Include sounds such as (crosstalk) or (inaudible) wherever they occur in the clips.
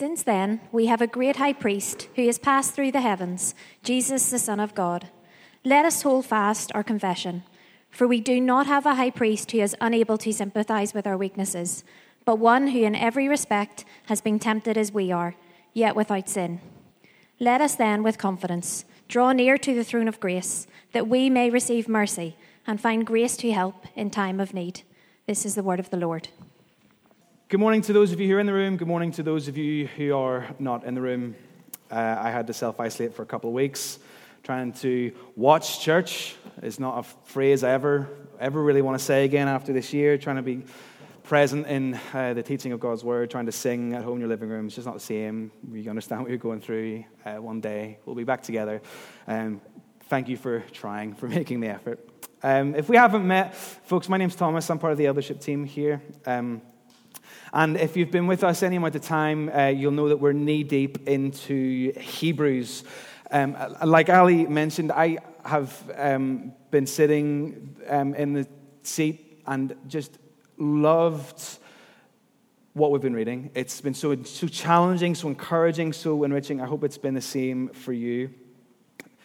Since then, we have a great high priest who has passed through the heavens, Jesus, the Son of God. Let us hold fast our confession, for we do not have a high priest who is unable to sympathize with our weaknesses, but one who in every respect has been tempted as we are, yet without sin. Let us then, with confidence, draw near to the throne of grace, that we may receive mercy and find grace to help in time of need. This is the word of the Lord. Good morning to those of you who are in the room. Good morning to those of you who are not in the room. Uh, I had to self isolate for a couple of weeks. Trying to watch church is not a phrase I ever, ever really want to say again after this year. Trying to be present in uh, the teaching of God's word, trying to sing at home in your living room. It's just not the same. You understand what you're going through. Uh, one day we'll be back together. Um, thank you for trying, for (laughs) making the effort. Um, if we haven't met, folks, my name's Thomas. I'm part of the eldership team here. Um, and if you've been with us any amount of time, uh, you'll know that we're knee deep into Hebrews. Um, like Ali mentioned, I have um, been sitting um, in the seat and just loved what we've been reading. It's been so, so challenging, so encouraging, so enriching. I hope it's been the same for you.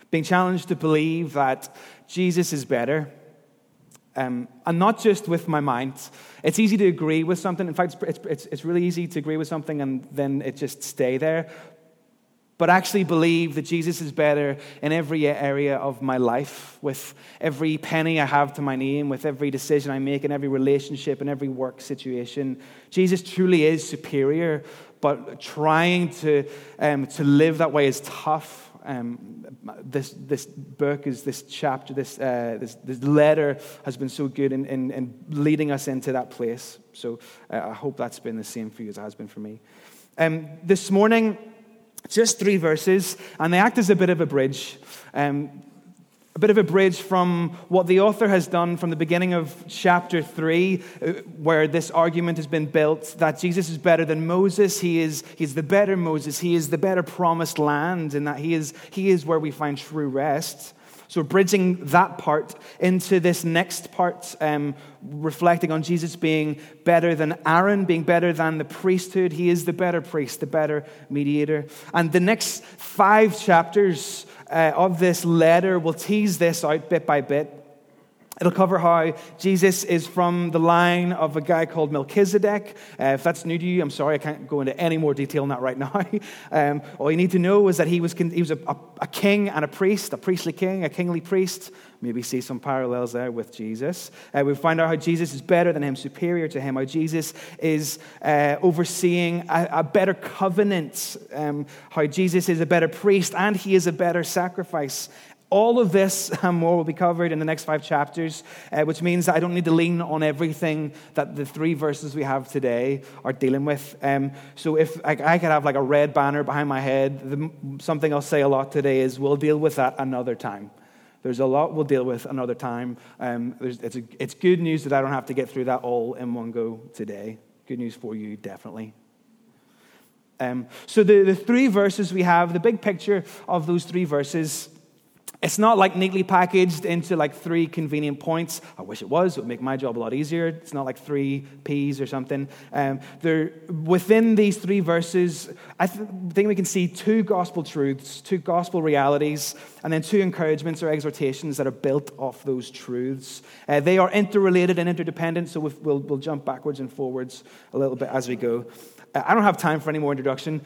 Being challenged to believe that Jesus is better um, and not just with my mind. It's easy to agree with something. In fact, it's, it's, it's really easy to agree with something and then it just stay there. But actually believe that Jesus is better in every area of my life, with every penny I have to my name, with every decision I make, in every relationship, in every work situation. Jesus truly is superior, but trying to, um, to live that way is tough um, this, this book is this chapter, this, uh, this, this, letter has been so good in, in, in leading us into that place. So uh, I hope that's been the same for you as it has been for me. Um, this morning, just three verses, and they act as a bit of a bridge. Um, a bit of a bridge from what the author has done from the beginning of chapter 3, uh, where this argument has been built that Jesus is better than Moses. He is he's the better Moses. He is the better promised land, and that he is, he is where we find true rest. So, bridging that part into this next part, um, reflecting on Jesus being better than Aaron, being better than the priesthood. He is the better priest, the better mediator. And the next five chapters uh, of this letter will tease this out bit by bit. It'll cover how Jesus is from the line of a guy called Melchizedek. Uh, if that's new to you, I'm sorry, I can't go into any more detail on that right now. (laughs) um, all you need to know is that he was, he was a, a, a, king and a priest, a priestly king, a kingly priest. Maybe see some parallels there with Jesus. Uh, we find out how Jesus is better than him, superior to him, how Jesus is uh, overseeing a, a, better covenant, um, how Jesus is a better priest and he is a better sacrifice. All of this and (laughs) more will be covered in the next five chapters, uh, which means I don't need to lean on everything that the three verses we have today are dealing with. Um, so if I, I, could have like a red banner behind my head, the, something I'll say a lot today is we'll deal with that another time. There's a lot we'll deal with another time. Um, it's, a, it's good news that I don't have to get through that all in one go today. Good news for you, definitely. Um, so the, the three verses we have, the big picture of those three verses it's not like neatly packaged into like three convenient points. I wish it was. It would make my job a lot easier. It's not like three P's or something. Um, there, within these three verses, I th- think we can see two gospel truths, two gospel realities, and then two encouragements or exhortations that are built off those truths. Uh, they are interrelated and interdependent, so we'll, we'll jump backwards and forwards a little bit as we go. Uh, I don't have time for any more introduction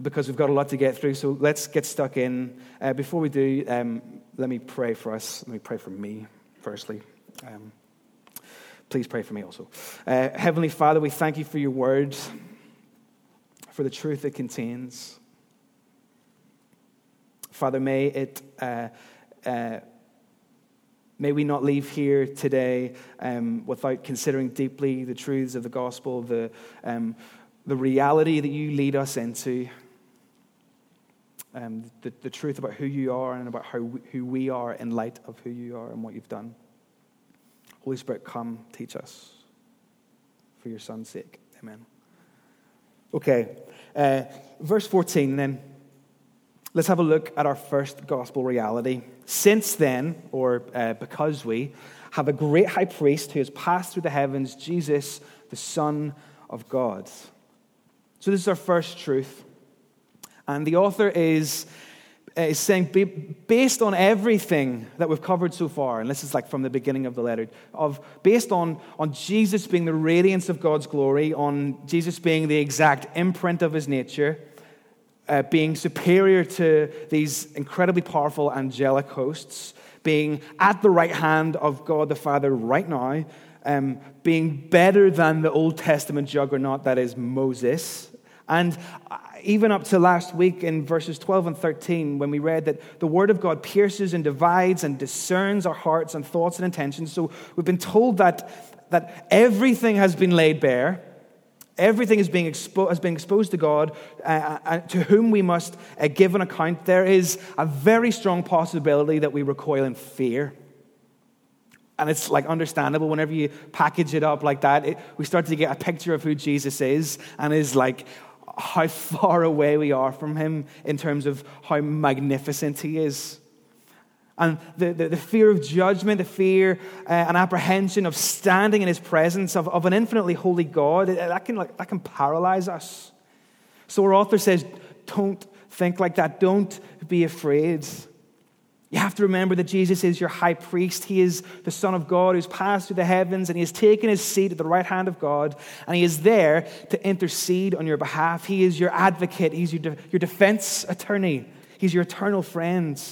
because we've got a lot to get through, so let's get stuck in. Uh, before we do, um, let me pray for us. Let me pray for me, firstly. Um, please pray for me also. Uh, Heavenly Father, we thank you for your words, for the truth it contains. Father, may it. Uh, uh, may we not leave here today um, without considering deeply the truths of the gospel, the, um, the reality that you lead us into um, the, the truth about who you are and about how, who we are in light of who you are and what you've done. Holy Spirit, come teach us for your Son's sake. Amen. Okay, uh, verse 14 then. Let's have a look at our first gospel reality. Since then, or uh, because we, have a great high priest who has passed through the heavens, Jesus, the Son of God. So, this is our first truth And the author is, is saying, based on everything that we've covered so far, and this is like from the beginning of the letter, of based on, on Jesus being the radiance of God's glory, on Jesus being the exact imprint of his nature, uh, being superior to these incredibly powerful angelic hosts, being at the right hand of God the Father right now, um, being better than the Old Testament juggernaut that is Moses. And uh, even up to last week in verses 12 and 13, when we read that the Word of God pierces and divides and discerns our hearts and thoughts and intentions. So we've been told that, that everything has been laid bare Everything is being, expo- has been exposed to God, uh, uh, to whom we must uh, give an account. There is a very strong possibility that we recoil in fear. And it's like understandable whenever you package it up like that, it, we start to get a picture of who Jesus is and is like how far away we are from him in terms of how magnificent he is. And the, the, the, fear of judgment, the fear uh, and apprehension of standing in his presence of, of an infinitely holy God, that can, like, that can paralyze us. So our author says, don't think like that. Don't be afraid. You have to remember that Jesus is your high priest. He is the Son of God who's passed through the heavens and he has taken his seat at the right hand of God and he is there to intercede on your behalf. He is your advocate, he's your, de- your defense attorney, he's your eternal friend.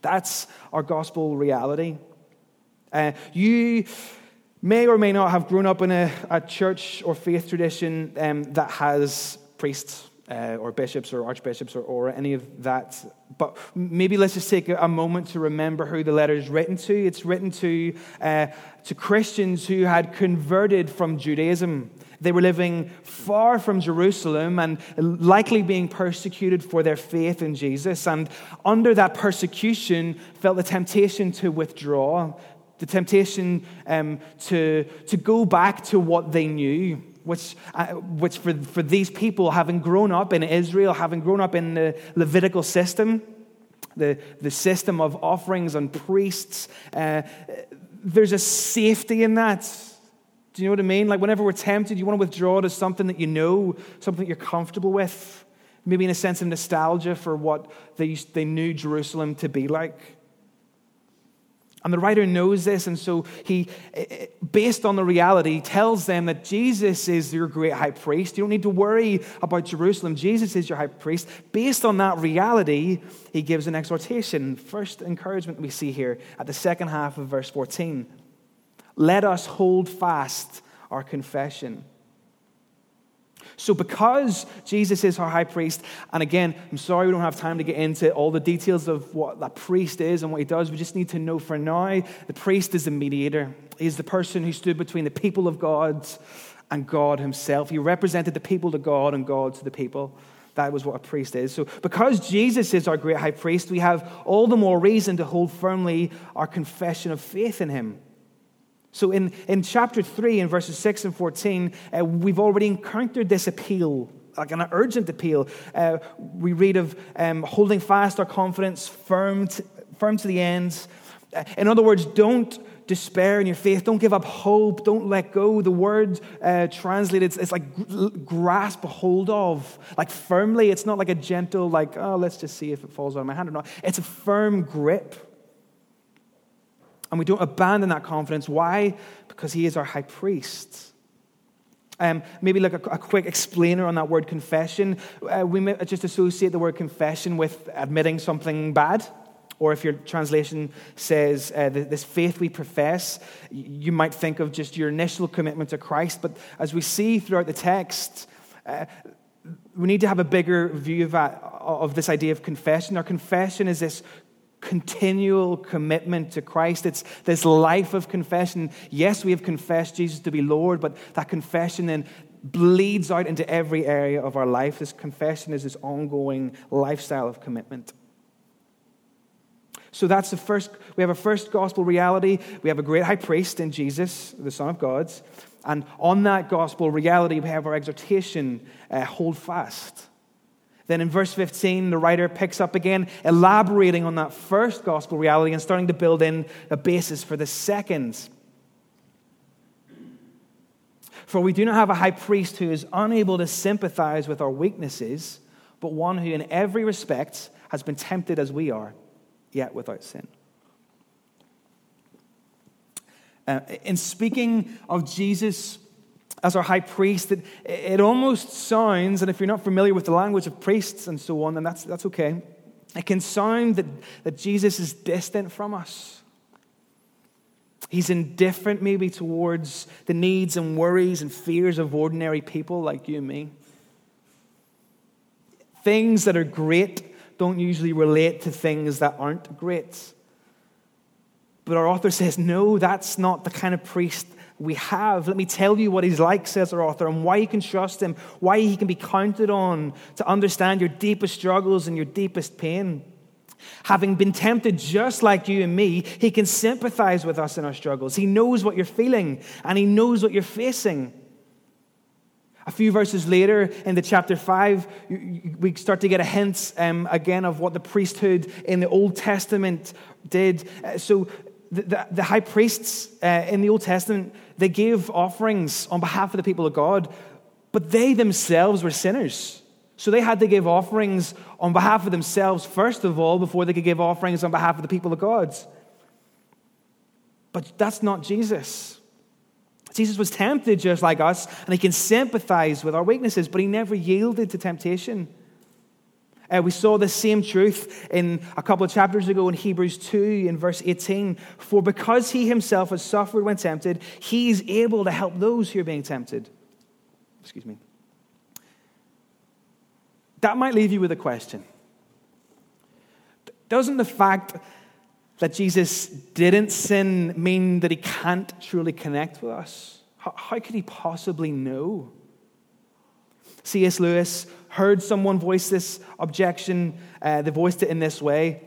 That's our gospel reality. Uh, you may or may not have grown up in a, a church or faith tradition um, that has priests uh, or bishops or archbishops or, or any of that. But maybe let's just take a moment to remember who the letter is written to. It's written to, uh, to Christians who had converted from Judaism. They were living far from Jerusalem and likely being persecuted for their faith in Jesus. And under that persecution, felt the temptation to withdraw, the temptation um, to, to go back to what they knew. Which, uh, which for, for these people, having grown up in Israel, having grown up in the Levitical system, the, the system of offerings and priests, uh, there's a safety in that do you know what I mean? Like, whenever we're tempted, you want to withdraw to something that you know, something that you're comfortable with. Maybe in a sense of nostalgia for what they, they knew Jerusalem to be like. And the writer knows this, and so he, based on the reality, tells them that Jesus is your great high priest. You don't need to worry about Jerusalem. Jesus is your high priest. Based on that reality, he gives an exhortation. First encouragement we see here at the second half of verse 14 let us hold fast our confession. So, because Jesus is our high priest, and again, I'm sorry we don't have time to get into all the details of what that priest is and what he does. We just need to know for now the priest is the mediator. He's the person who stood between the people of God and God himself. He represented the people to God and God to the people. That was what a priest is. So, because Jesus is our great high priest, we have all the more reason to hold firmly our confession of faith in him. So, in, in chapter 3, in verses 6 and 14, uh, we've already encountered this appeal, like an urgent appeal. Uh, we read of um, holding fast our confidence, firm to, firm to the end. Uh, in other words, don't despair in your faith. Don't give up hope. Don't let go. The word uh, translated, it's like grasp hold of, like firmly. It's not like a gentle, like, oh, let's just see if it falls out of my hand or not. It's a firm grip and we don't abandon that confidence. Why? Because he is our high priest. Um, maybe like a, a, quick explainer on that word confession. Uh, we may just associate the word confession with admitting something bad. Or if your translation says uh, this faith we profess, you might think of just your initial commitment to Christ. But as we see throughout the text, uh, we need to have a bigger view of, that, of this idea of confession. Our confession is this continual commitment to Christ. It's this life of confession. Yes, we have confessed Jesus to be Lord, but that confession then bleeds out into every area of our life. This confession is this ongoing lifestyle of commitment. So that's the first, we have a first gospel reality. We have a great high priest in Jesus, the Son of God. And on that gospel reality, we have our exhortation uh, hold fast. Then in verse 15, the writer picks up again, elaborating on that first gospel reality and starting to build in a basis for the second. For we do not have a high priest who is unable to sympathize with our weaknesses, but one who in every respect has been tempted as we are, yet without sin. Uh, in speaking of Jesus as our high priest, it, it almost sounds, and if you're not familiar with the language of priests and so on, then that's, that's okay. It can sound that, that Jesus is distant from us. He's indifferent, maybe, towards the needs and worries and fears of ordinary people like you and me. Things that are great don't usually relate to things that aren't great. But our author says, no, that's not the kind of priest we have. Let me tell you what he's like, says our author, and why you can trust him, why he can be counted on to understand your deepest struggles and your deepest pain. Having been tempted just like you and me, he can sympathize with us in our struggles. He knows what you're feeling and he knows what you're facing. A few verses later in the chapter 5, we start to get a hint um, again of what the priesthood in the Old Testament did. Uh, so, the, the, the, high priests uh, in the Old Testament, they gave offerings on behalf of the people of God, but they themselves were sinners. So they had to give offerings on behalf of themselves, first of all, before they could give offerings on behalf of the people of God. But that's not Jesus. Jesus was tempted just like us, and he can sympathize with our weaknesses, but he never yielded to temptation. Uh, we saw the same truth in a couple of chapters ago in Hebrews 2 in verse 18. For because he himself has suffered when tempted, he is able to help those who are being tempted. Excuse me. That might leave you with a question. Doesn't the fact that Jesus didn't sin mean that he can't truly connect with us? How, how could he possibly know? C.S. Lewis heard someone voice this objection. Uh, they voiced it in this way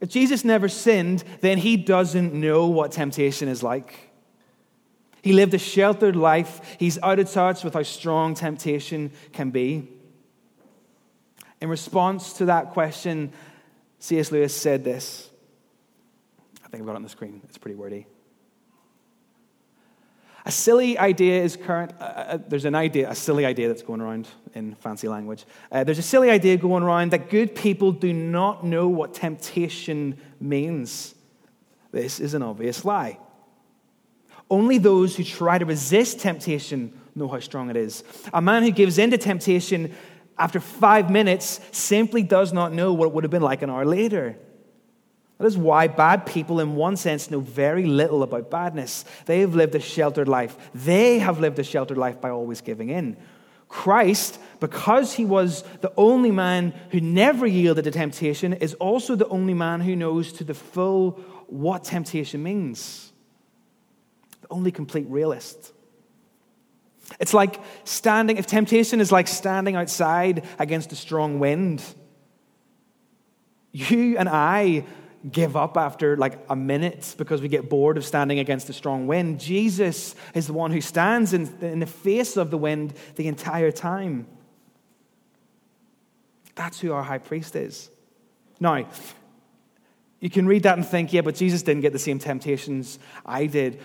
If Jesus never sinned, then he doesn't know what temptation is like. He lived a sheltered life. He's out of touch with how strong temptation can be. In response to that question, C.S. Lewis said this. I think I've got it on the screen. It's pretty wordy. A silly idea is current. Uh, uh, there's an idea, a silly idea that's going around in fancy language. Uh, there's a silly idea going around that good people do not know what temptation means. This is an obvious lie. Only those who try to resist temptation know how strong it is. A man who gives in to temptation after five minutes simply does not know what it would have been like an hour later. That is why bad people, in one sense, know very little about badness. They have lived a sheltered life. They have lived a sheltered life by always giving in. Christ, because he was the only man who never yielded to temptation, is also the only man who knows to the full what temptation means. The only complete realist. It's like standing, if temptation is like standing outside against a strong wind, you and I give up after like a minute because we get bored of standing against a strong wind. Jesus is the one who stands in, in the face of the wind the entire time. That's who our high priest is. Now, you can read that and think, yeah, but Jesus didn't get the same temptations I did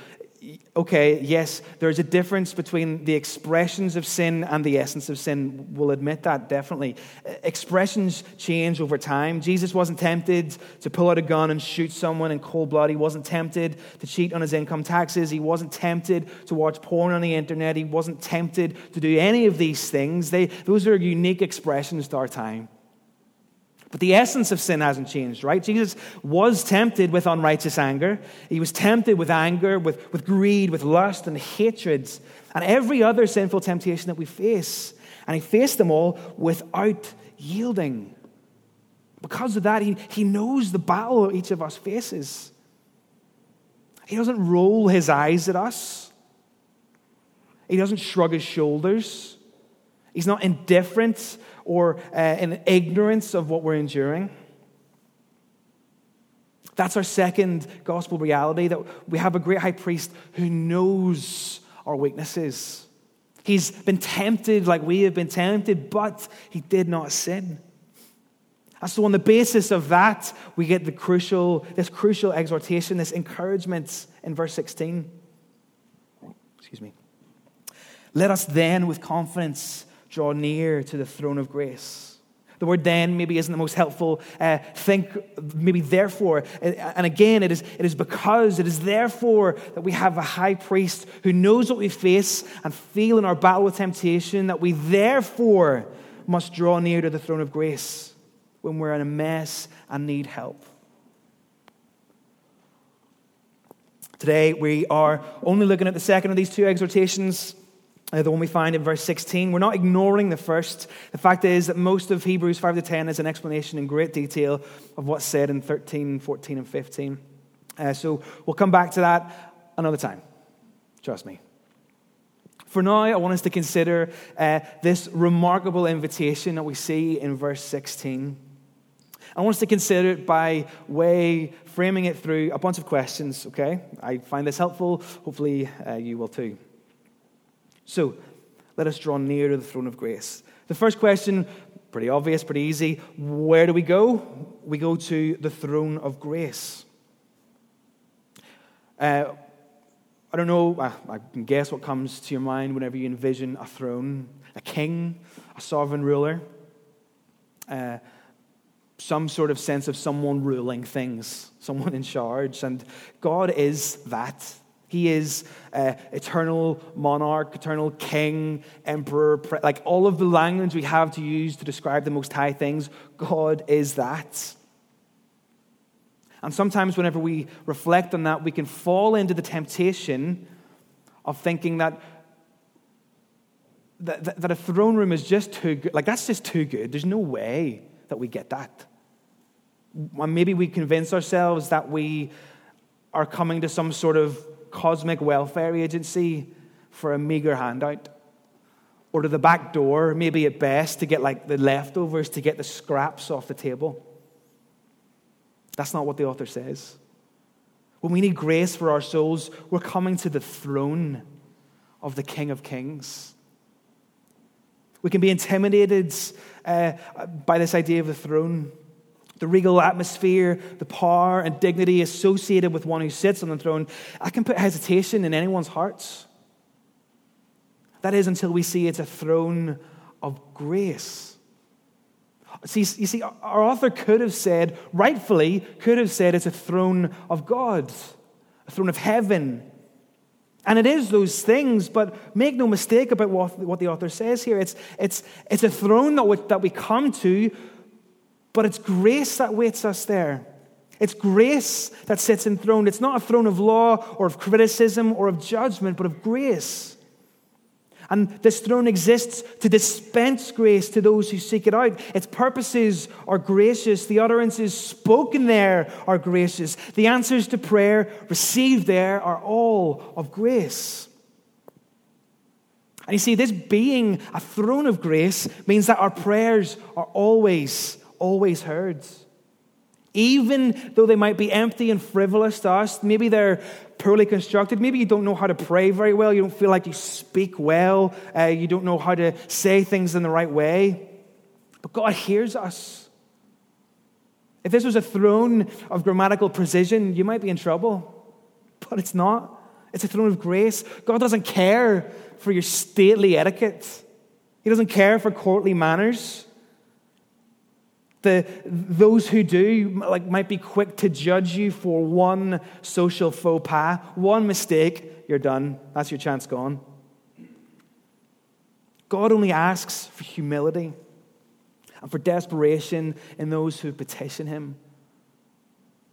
okay, yes, there's a difference between the expressions of sin and the essence of sin. We'll admit that, definitely. Uh, expressions change over time. Jesus wasn't tempted to pull out a gun and shoot someone in cold blood. He wasn't tempted to cheat on his income taxes. He wasn't tempted to watch porn on the internet. He wasn't tempted to do any of these things. They, those are unique expressions to our time. But the essence of sin hasn't changed, right? Jesus was tempted with unrighteous anger. He was tempted with anger, with, with greed, with lust and hatred, and every other sinful temptation that we face. And he faced them all without yielding. Because of that, he, he knows the battle each of us faces. He doesn't roll his eyes at us, he doesn't shrug his shoulders. He's not indifferent or uh, in ignorance of what we're enduring. That's our second gospel reality that we have a great high priest who knows our weaknesses. He's been tempted like we have been tempted, but he did not sin. And so, on the basis of that, we get the crucial, this crucial exhortation, this encouragement in verse 16. Excuse me. Let us then, with confidence, draw near to the throne of grace, The word then maybe isn't the most helpful. Uh, think maybe therefore. And again, it is, it is because, it is therefore that we have a high priest who knows what we face and feel in our battle with temptation, that we therefore must draw near to the throne of grace when we're in a mess and need help. Today, we are only looking at the second of these two exhortations uh, the one we find in verse 16. We're not ignoring the first. The fact is that most of Hebrews 5 to 10 is an explanation in great detail of what's said in 13, 14, and 15. Uh, so we'll come back to that another time. Trust me. For now, I want us to consider uh, this remarkable invitation that we see in verse 16. I want us to consider it by way framing it through a bunch of questions, okay? I find this helpful. Hopefully, uh, you will too. So let us draw near to the throne of grace. The first question, pretty obvious, pretty easy. Where do we go? We go to the throne of grace. Uh, I don't know, I, I, can guess what comes to your mind whenever you envision a throne, a king, a sovereign ruler, uh, some sort of sense of someone ruling things, someone in charge. And God is that. He is uh, eternal monarch, eternal king, emperor, pre- like all of the language we have to use to describe the most high things. God is that. And sometimes, whenever we reflect on that, we can fall into the temptation of thinking that, that, that a throne room is just too good. Like, that's just too good. There's no way that we get that. Maybe we convince ourselves that we are coming to some sort of cosmic welfare agency for a meager handout. Or to the back door, maybe at best, to get like the leftovers, to get the scraps off the table. That's not what the author says. When we need grace for our souls, we're coming to the throne of the King of Kings. We can be intimidated uh, by this idea of the throne the regal atmosphere, the power and dignity associated with one who sits on the throne, I can put hesitation in anyone's hearts. That is until we see it's a throne of grace. See, you see, our author could have said, rightfully, could have said it's a throne of God, a throne of heaven. And it is those things, but make no mistake about what, the author says here. It's, it's, it's a throne that we, that we come to but it's grace that waits us there. It's grace that sits enthroned. It's not a throne of law or of criticism or of judgment, but of grace. And this throne exists to dispense grace to those who seek it out. Its purposes are gracious. The utterances spoken there are gracious. The answers to prayer received there are all of grace. And you see, this being a throne of grace means that our prayers are always always heard. Even though they might be empty and frivolous to us, maybe they're poorly constructed, maybe you don't know how to pray very well, you don't feel like you speak well, uh, you don't know how to say things in the right way. But God hears us. If this was a throne of grammatical precision, you might be in trouble. But it's not. It's a throne of grace. God doesn't care for your stately etiquette, He doesn't care for courtly manners. The, those who do like, might be quick to judge you for one social faux pas, one mistake, you're done. That's your chance gone. God only asks for humility and for desperation in those who petition Him.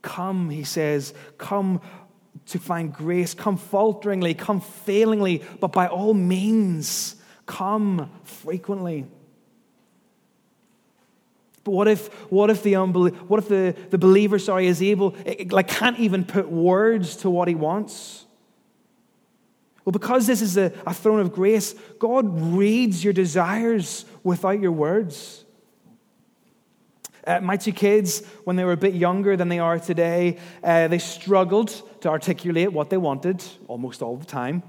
Come, He says, come to find grace. Come falteringly, come failingly, but by all means, come frequently. But what if, what if the unbelie- what if the, the believer, sorry, is able, like can't even put words to what he wants? Well, because this is a, a throne of grace, God reads your desires without your words. Uh, my two kids, when they were a bit younger than they are today, uh, they struggled to articulate what they wanted almost all the time.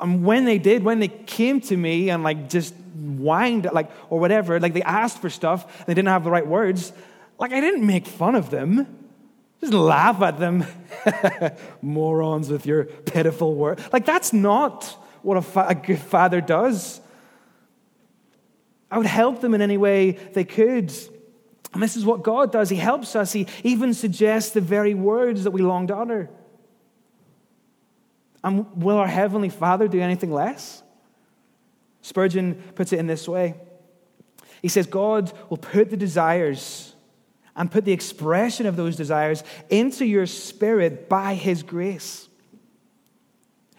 And when they did, when they came to me and like just whined, like, or whatever, like they asked for stuff, they didn't have the right words, like I didn't make fun of them. Just laugh at them. (laughs) Morons with your pitiful word. Like that's not what a, fa- a good father does. I would help them in any way they could. And this is what God does. He helps us. He even suggests the very words that we long to utter. And will our Heavenly Father do anything less? Spurgeon puts it in this way He says, God will put the desires and put the expression of those desires into your spirit by His grace.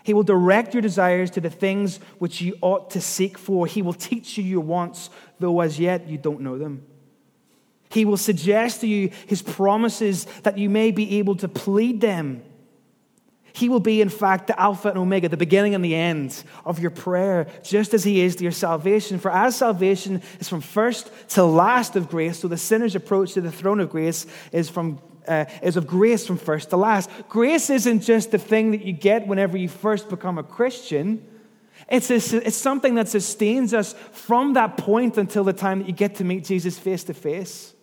He will direct your desires to the things which you ought to seek for. He will teach you your wants, though as yet you don't know them. He will suggest to you his promises that you may be able to plead them. He will be, in fact, the Alpha and Omega, the beginning and the end of your prayer, just as He is to your salvation. For as salvation is from first to last of grace, so the sinner's approach to the throne of grace is, from, uh, is of grace from first to last. Grace isn't just the thing that you get whenever you first become a Christian. It's, a, it's something that sustains us from that point until the time that you get to meet Jesus face to face.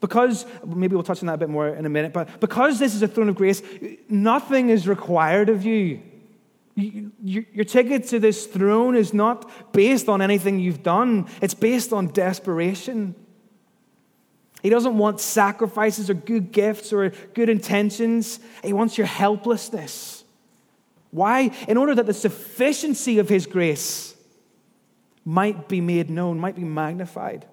Because, maybe we'll touch on that a bit more in a minute, but because this is a throne of grace, nothing is required of you. Your ticket to this throne is not based on anything you've done, it's based on desperation. He doesn't want sacrifices or good gifts or good intentions, he wants your helplessness. Why? In order that the sufficiency of his grace might be made known, might be magnified.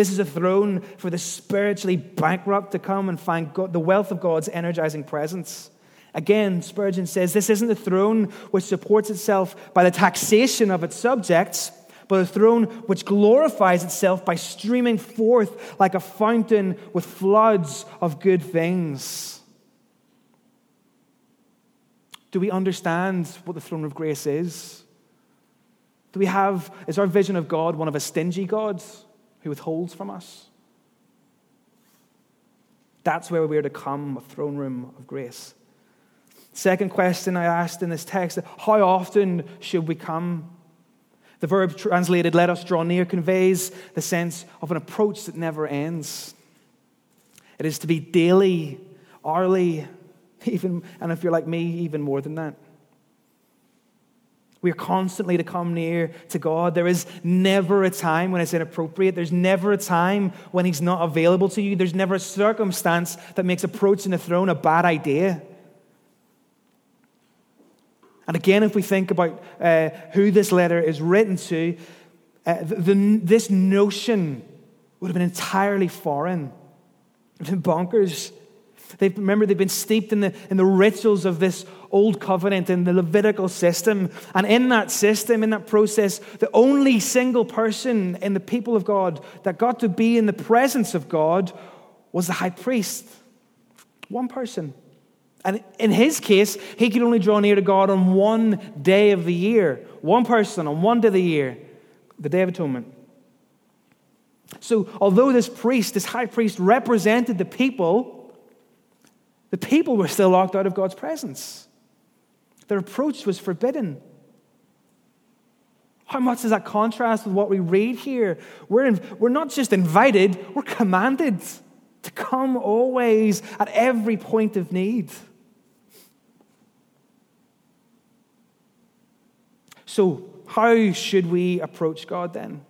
This is a throne for the spiritually bankrupt to come and find God, the wealth of God's energizing presence. Again, Spurgeon says this isn't a throne which supports itself by the taxation of its subjects, but a throne which glorifies itself by streaming forth like a fountain with floods of good things. Do we understand what the throne of grace is? Do we have, is our vision of God one of a stingy God? Who withholds from us. That's where we're to come, a throne room of grace. Second question I asked in this text how often should we come? The verb translated, let us draw near, conveys the sense of an approach that never ends. It is to be daily, hourly, (laughs) even, and if you're like me, even more than that. We are constantly to come near to God. There is never a time when it's inappropriate. There's never a time when He's not available to you. There's never a circumstance that makes approaching the throne a bad idea. And again, if we think about uh, who this letter is written to, uh, the, this notion would have been entirely foreign. It been bonkers. They've, remember, they've been steeped in the, in the rituals of this old covenant, in the Levitical system. And in that system, in that process, the only single person in the people of God that got to be in the presence of God was the high priest. One person. And in his case, he could only draw near to God on one day of the year. One person on one day of the year, the Day of Atonement. So, although this priest, this high priest, represented the people, the people were still locked out of God's presence. Their approach was forbidden. How much does that contrast with what we read here? We're, in, we're not just invited, we're commanded to come always at every point of need. So, how should we approach God then?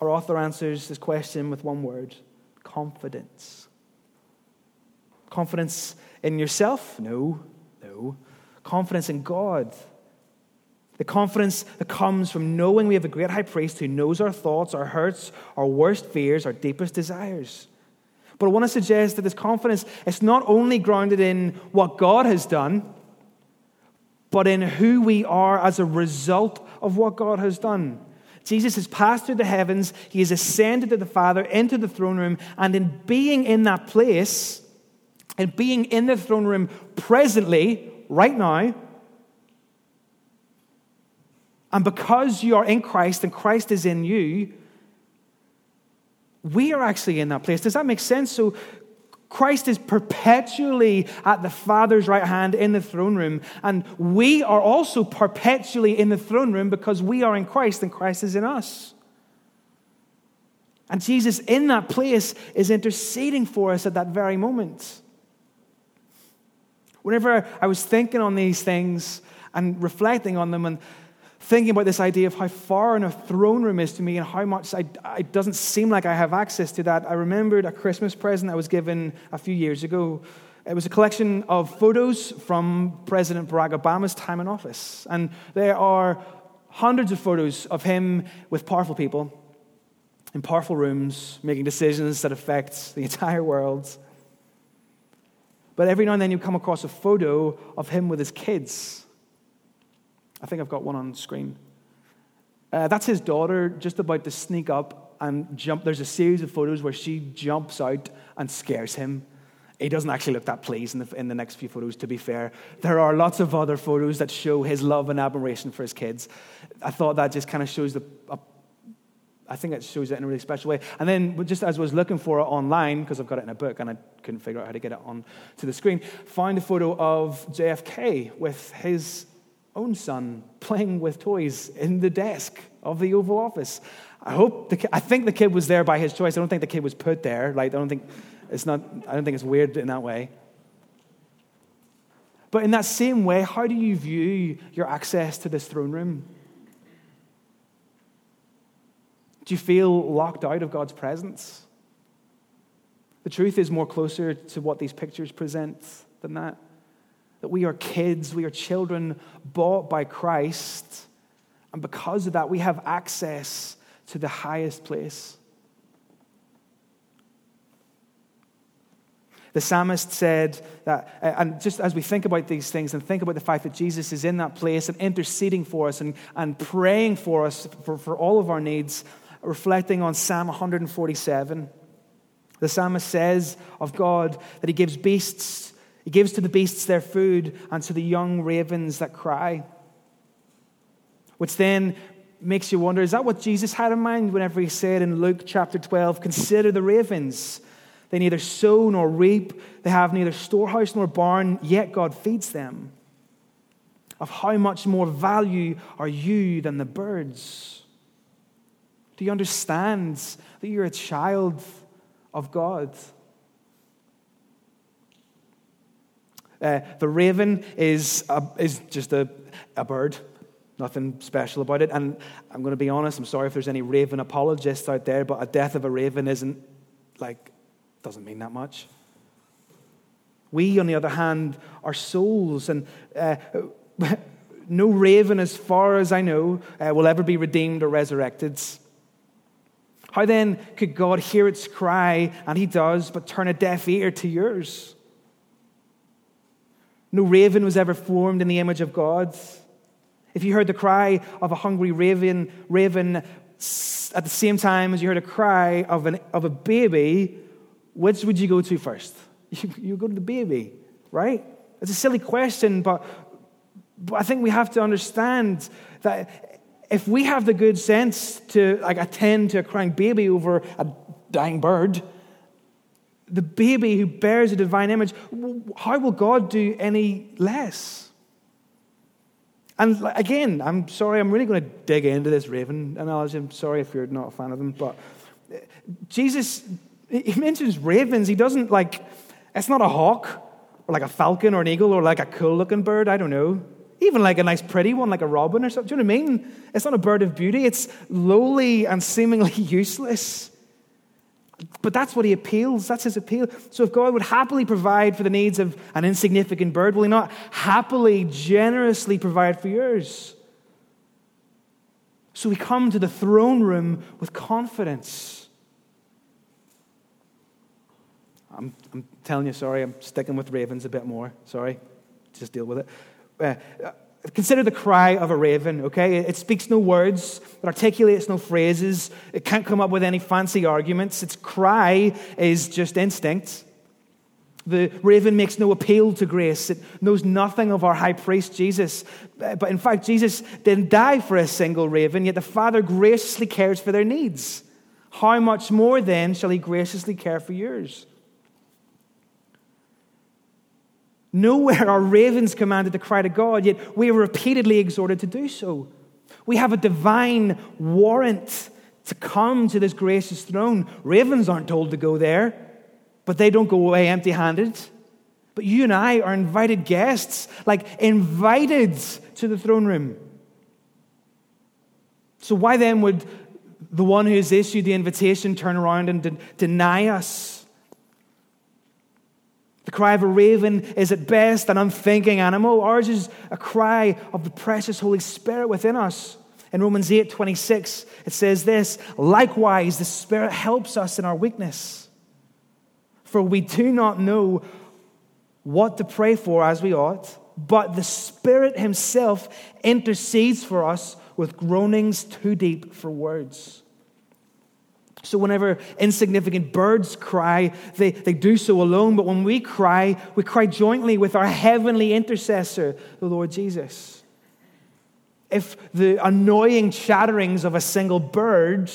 Our author answers this question with one word confidence. Confidence in yourself? No, no. Confidence in God. The confidence that comes from knowing we have a great high priest who knows our thoughts, our hurts, our worst fears, our deepest desires. But I want to suggest that this confidence is not only grounded in what God has done, but in who we are as a result of what God has done. Jesus has passed through the heavens, he has ascended to the Father into the throne room, and in being in that place, and being in the throne room presently, right now, and because you are in Christ and Christ is in you, we are actually in that place. Does that make sense? So, Christ is perpetually at the Father's right hand in the throne room, and we are also perpetually in the throne room because we are in Christ and Christ is in us. And Jesus, in that place, is interceding for us at that very moment. Whenever I was thinking on these things and reflecting on them and thinking about this idea of how far a throne room is to me and how much I, it doesn't seem like I have access to that, I remembered a Christmas present I was given a few years ago. It was a collection of photos from President Barack Obama's time in office. And there are hundreds of photos of him with powerful people in powerful rooms making decisions that affect the (laughs) entire world. But every now and then you come across a photo of him with his kids. I think I've got one on screen. Uh, that's his daughter just about to sneak up and jump. There's a series of photos where she jumps out and scares him. He doesn't actually look that pleased in the, in the next few photos, to be fair. There are lots of other photos that show his love and admiration for his kids. I thought that just kind of shows the, a I think it shows it in a really special way. And then, just as I was looking for it online, because I've got it in a book and I couldn't figure out how to get it on to the screen, find a photo of JFK with his own son playing with toys in the desk of the Oval Office. I hope the, I think the kid was there by his choice. I don't think the kid was put there. Like I don't think it's not. I don't think it's weird in that way. But in that same way, how do you view your access to this throne room? Do you feel locked out of God's presence? The truth is more closer to what these pictures present than that. That we are kids, we are children bought by Christ, and because of that, we have access to the highest place. The psalmist said that, and just as we think about these things and think about the fact that Jesus is in that place and interceding for us and, and praying for us for, for all of our needs, reflecting on Psalm 147. The psalmist says of God that he gives beasts, he gives to the beasts their food and to the young ravens that cry. Which then makes you wonder is that what Jesus had in mind whenever he said in Luke chapter 12, Consider the ravens. They neither sow nor reap, they have neither storehouse nor barn, yet God feeds them. Of how much more value are you than the birds? Do you understand that you're a child of God? Uh, the raven is, a, is just a, a bird, nothing special about it. And I'm going to be honest, I'm sorry if there's any raven apologists out there, but a death of a raven isn't like, doesn't mean that much. We, on the other hand, are souls, and uh, (laughs) no raven, as far as I know, uh, will ever be redeemed or resurrected. How then could God hear its cry, and he does, but turn a deaf ear to yours? No raven was ever formed in the image of God. If you heard the cry of a hungry raven, raven at the same time as you heard a cry of, an, of a baby, which would you go to first? (laughs) You, you go to the baby, right? It's a silly question, but, but I think we have to understand that if we have the good sense to like attend to a crying baby over a dying bird, the baby who bears a divine image, how will God do any less? And again, I'm sorry, I'm really going to dig into this raven analogy. I'm sorry if you're not a fan of them, but uh, Jesus, he mentions ravens. He doesn't like, it's not a hawk or like a falcon or an eagle or like a cool looking bird. I don't know. Even like a nice pretty one, like a robin or something. Do you know what I mean? It's not a bird of beauty, it's lowly and seemingly (laughs) useless. But that's what he appeals. That's his appeal. So if God would happily provide for the needs of an insignificant bird, will he not happily, generously provide for yours? So we come to the throne room with confidence. I'm, I'm telling you, sorry, I'm sticking with ravens a bit more. Sorry. Just deal with it. Uh, consider the cry of a raven, okay? It speaks no words, it articulates no phrases, it can't come up with any fancy arguments. Its cry is just instinct. The raven makes no appeal to grace. It knows nothing of our high priest, Jesus. Uh, but in fact, Jesus didn't die for a single raven, yet the Father graciously cares for their needs. How much more then shall he graciously care for yours? Nowhere are ravens commanded to cry to God, yet we are repeatedly exhorted to do so. We have a divine warrant to come to this gracious throne. Ravens aren't told to go there, but they don't go away empty handed. But you and I are invited guests, like invited to the throne room. So, why then would the one who has issued the invitation turn around and de- deny us? The cry of a raven is at best an unthinking animal. Ours is a cry of the precious Holy Spirit within us. In Romans 8 26, it says this Likewise, the Spirit helps us in our weakness. For we do not know what to pray for as we ought, but the Spirit Himself intercedes for us with groanings too deep for words. So, whenever insignificant birds cry, they, they do so alone. But when we cry, we cry jointly with our heavenly intercessor, the Lord Jesus if the annoying chatterings of a single bird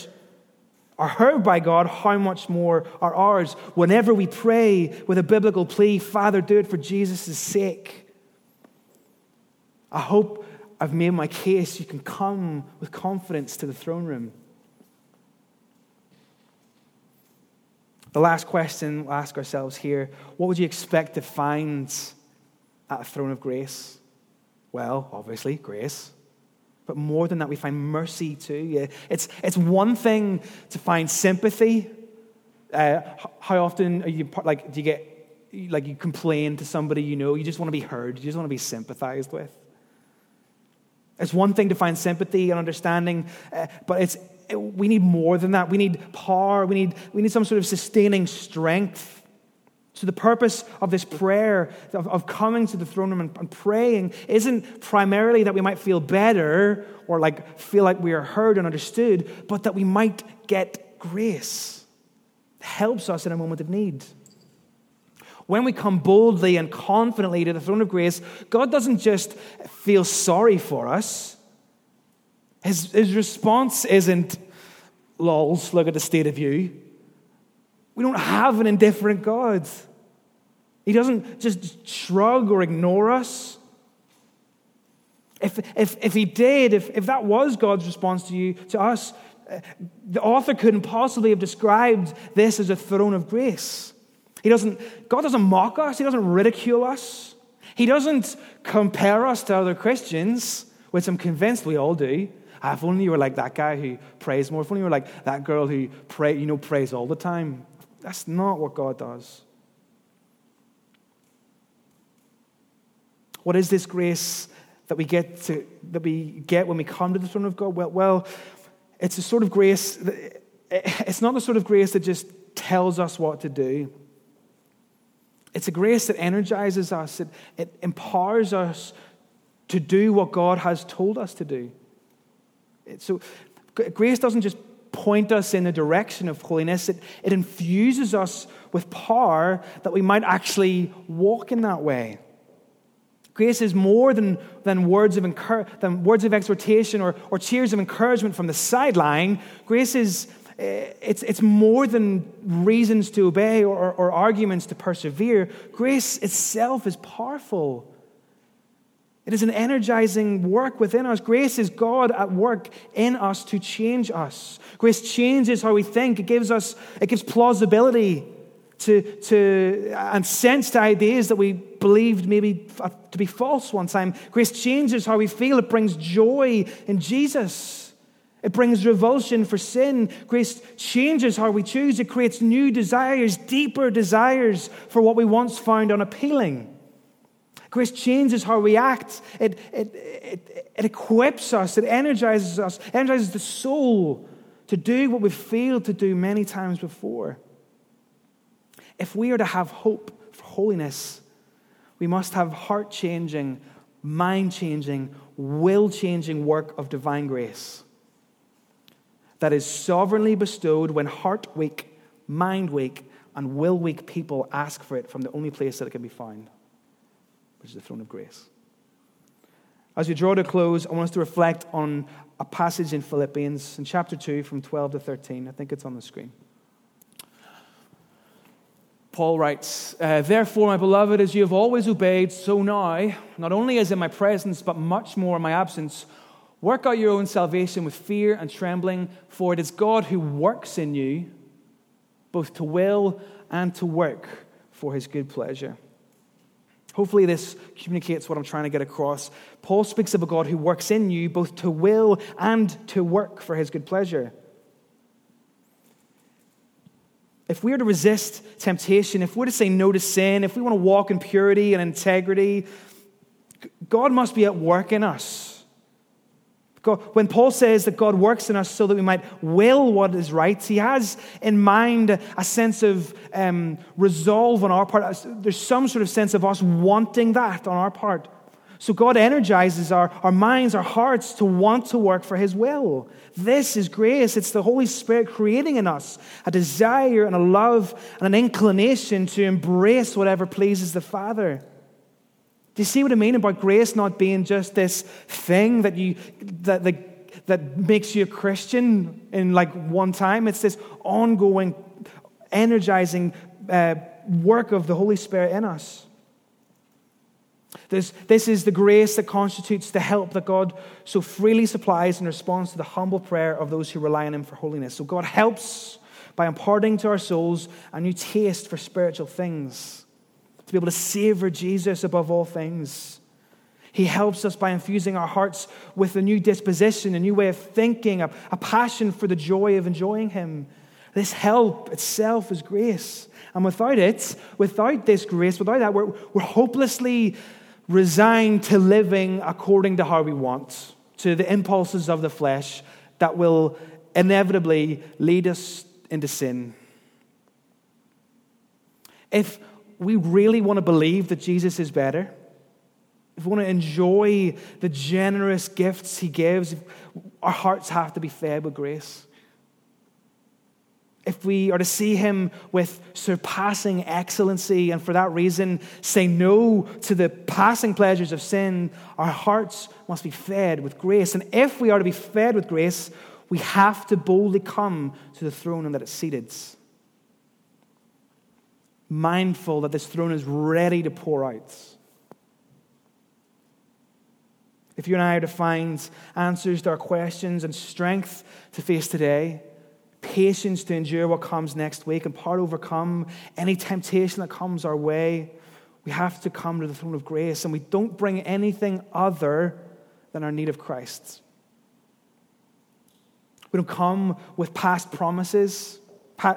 are heard by God, how much more are ours? Whenever we pray with a biblical plea, Father, do it for Jesus' sake. I hope I've made my case. You can come with confidence to the throne room. The last question we'll ask ourselves here what would you expect to find at a throne of grace? Well, obviously, grace. But more than that, we find mercy too. It's, it's one thing to find sympathy. Uh, how often are you, like, do you get, like, you complain to somebody you know, you just want to be heard, you just want to be sympathized with? It's one thing to find sympathy and understanding, uh, but it's, we need more than that. We need power, we need, we need some sort of sustaining strength. So, the purpose of this prayer, of, of coming to the throne room and, and, praying, isn't primarily that we might feel better or like feel like we are heard and understood, but that we might get grace. It helps us in a moment of need. When we come boldly and confidently to the throne of grace, God doesn't just feel sorry for us. His, his response isn't, lols, look at the state of you. We don't have an indifferent God. He doesn't just shrug or ignore us. If, if, if he did, if, if that was God's response to you, to us, uh, the author couldn't possibly have described this as a throne of grace. He doesn't, God doesn't mock us, He doesn't ridicule us, He doesn't compare us to other Christians, which I'm convinced we all do. Ah, if only you were like that guy who prays more, if only you were like that girl who pray, you know, prays all the time. That's not what God does. What is this grace that we get to, that we get when we come to the throne of God? Well, well, it's a sort of grace. That, it's not the sort of grace that just tells us what to do. It's a grace that energizes us. It, it empowers us to do what God has told us to do. So, grace doesn't just point us in the direction of holiness, it, it infuses us with power that we might actually walk in that way. Grace is more than, than, words, of encour- than words of exhortation or, or cheers of encouragement from the sideline. Grace is eh, it's, it's more than reasons to obey or, or arguments to persevere. Grace itself is powerful. It is an energizing work within us. Grace is God at work in us to change us. Grace changes how we think. It gives us, it gives plausibility to, to, and sense to ideas that we believed maybe uh, to be false one time. Grace changes how we feel. It brings joy in Jesus. It brings revulsion for sin. Grace changes how we choose. It creates new desires, deeper desires for what we once found unappealing. Grace changes how we act. It, it, it, it equips us. It energizes us, energizes the soul to do what we've failed to do many times before. If we are to have hope for holiness, we must have heart changing, mind changing, will changing work of divine grace that is sovereignly bestowed when heart weak, mind weak, and will weak people ask for it from the only place that it can be found, which is the throne of grace. As we draw to a close, I want us to reflect on a passage in Philippians in chapter 2 from 12 to 13. I think it's on the screen. Paul writes, uh, Therefore, my beloved, as you have always obeyed, so now, not only as in my presence, but much more in my absence, work out your own salvation with fear and trembling, for it is God who works in you, both to will and to work for his good pleasure. Hopefully, this communicates what I'm trying to get across. Paul speaks of a God who works in you both to will and to work for his good pleasure. If we are to resist temptation, if we're to say no to sin, if we want to walk in purity and integrity, God must be at work in us. God, when Paul says that God works in us so that we might will what is right, he has in mind a sense of um, resolve on our part. There's some sort of sense of us wanting that on our part. So God energizes our, our minds, our hearts to want to work for his will. This is grace. It's the Holy Spirit creating in us a desire and a love and an inclination to embrace whatever pleases the Father. Do you see what I mean about grace not being just this thing that you that that, that makes you a Christian in like one time? It's this ongoing, energizing uh, work of the Holy Spirit in us. This, this is the grace that constitutes the help that God so freely supplies in response to the humble prayer of those who rely on Him for holiness. So God helps by imparting to our souls a new taste for spiritual things to be able to savor Jesus above all things. He helps us by infusing our hearts with a new disposition, a new way of thinking, a, a passion for the joy of enjoying Him. This help itself is grace. And without it, without this grace, without that, we're, we're hopelessly resigned to living according to how we want, to the impulses of the flesh that will inevitably lead us into sin. If we really want to believe that Jesus is better, if we want to enjoy the generous gifts he gives, our hearts have to be fed with grace. If we are to see him with surpassing excellency and for that reason say no to the passing pleasures of sin, our hearts must be fed with grace. And if we are to be fed with grace, we have to boldly come to the throne and that it's seated mindful that this throne is ready to pour out. If you and I are to find answers to our questions and strength to face today, patience to endure what comes next week, and part overcome any temptation that comes our way, we have to come to the throne of grace, and we don't bring anything other than our need of Christ. We don't come with past promises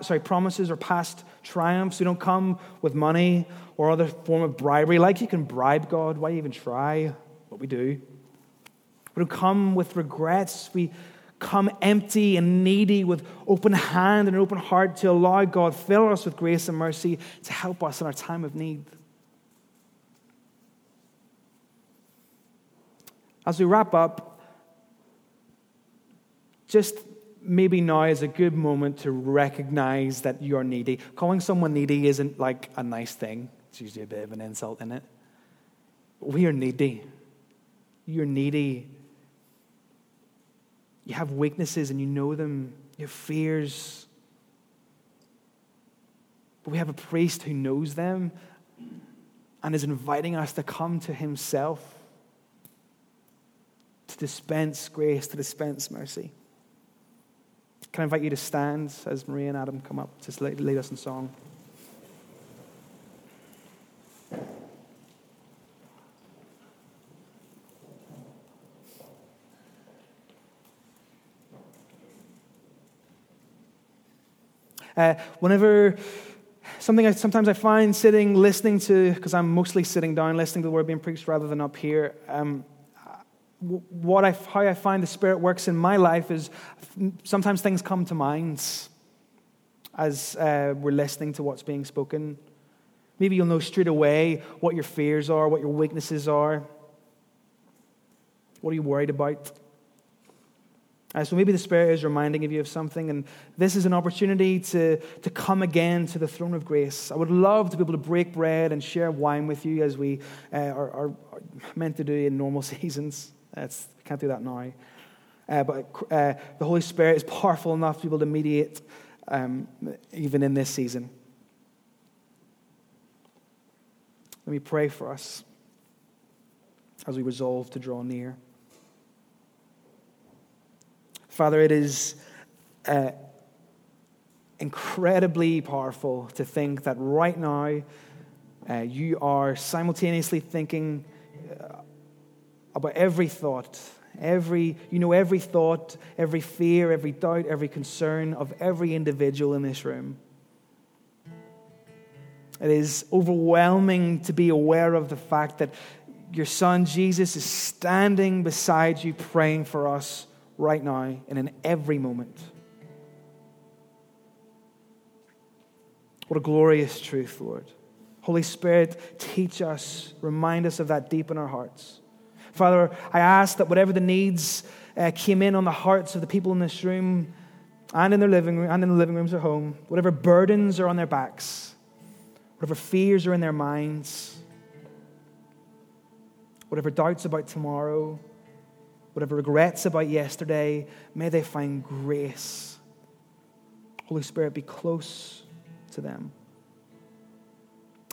sorry, promises or past triumphs. We don't come with money or other form of bribery. Like you can bribe God, why even try? What we do. We don't come with regrets. We come empty and needy with open hand and open heart to allow God fill us with grace and mercy to help us in our time of need. As we wrap up, just maybe now is a good moment to recognize that you're needy. Calling someone needy isn't like a nice thing, it's usually a bit of an insult in it. We are needy. You're needy. You have weaknesses and you know them, you have fears. But we have a priest who knows them and is inviting us to come to himself to dispense grace, to dispense mercy. Can I invite you to stand as Maria and Adam come up to lead us in song? Uh, whenever something I, sometimes I find sitting, listening to, because I'm mostly sitting down, listening to the word being preached rather than up here, um, what I, how I find the Spirit works in my life is sometimes things come to mind as uh, we're listening to what's being spoken. Maybe you'll know straight away what your fears are, what your weaknesses are. What are you worried about? Uh, so maybe the Spirit is reminding you of something, and this is an opportunity to, to come again to the throne of grace. I would love to be able to break bread and share wine with you as we uh, are, are meant to do in normal (laughs) seasons. It's, we can't do that now. Uh, but uh, the Holy Spirit is powerful enough to be able to mediate um, even in this season. Let me pray for us as we resolve to draw near. Father, it is uh, incredibly powerful to think that right now Uh, you are simultaneously thinking uh, about every thought, every, you know every thought, every fear, every doubt, every concern of every individual in this room. It is overwhelming to be aware of the fact that your son Jesus is standing beside you, praying for us right now and in every moment. What a glorious truth, Lord. Holy Spirit, teach us, remind us of that deep in our hearts. Father, I ask that whatever the needs uh, came in on the hearts of the people in this room and in their living room and in the living rooms at home, whatever burdens are on their backs, whatever fears are in their minds, whatever doubts about tomorrow, whatever regrets about yesterday, may they find grace. Holy Spirit, be close to them.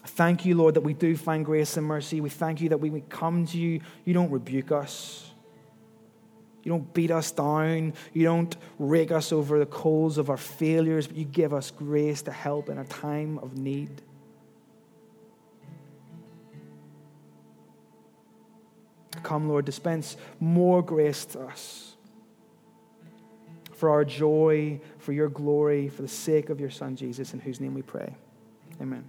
Thank you, Lord, that we do find grace and mercy. We thank you that when we come to you, you don't rebuke us. You don't beat us down. You don't rake us over the coals of our failures, but you give us grace to help in a time of need. Come, Lord, dispense more grace to us for our joy, for your glory, for the sake of your Son, Jesus, in whose name we pray. Amen.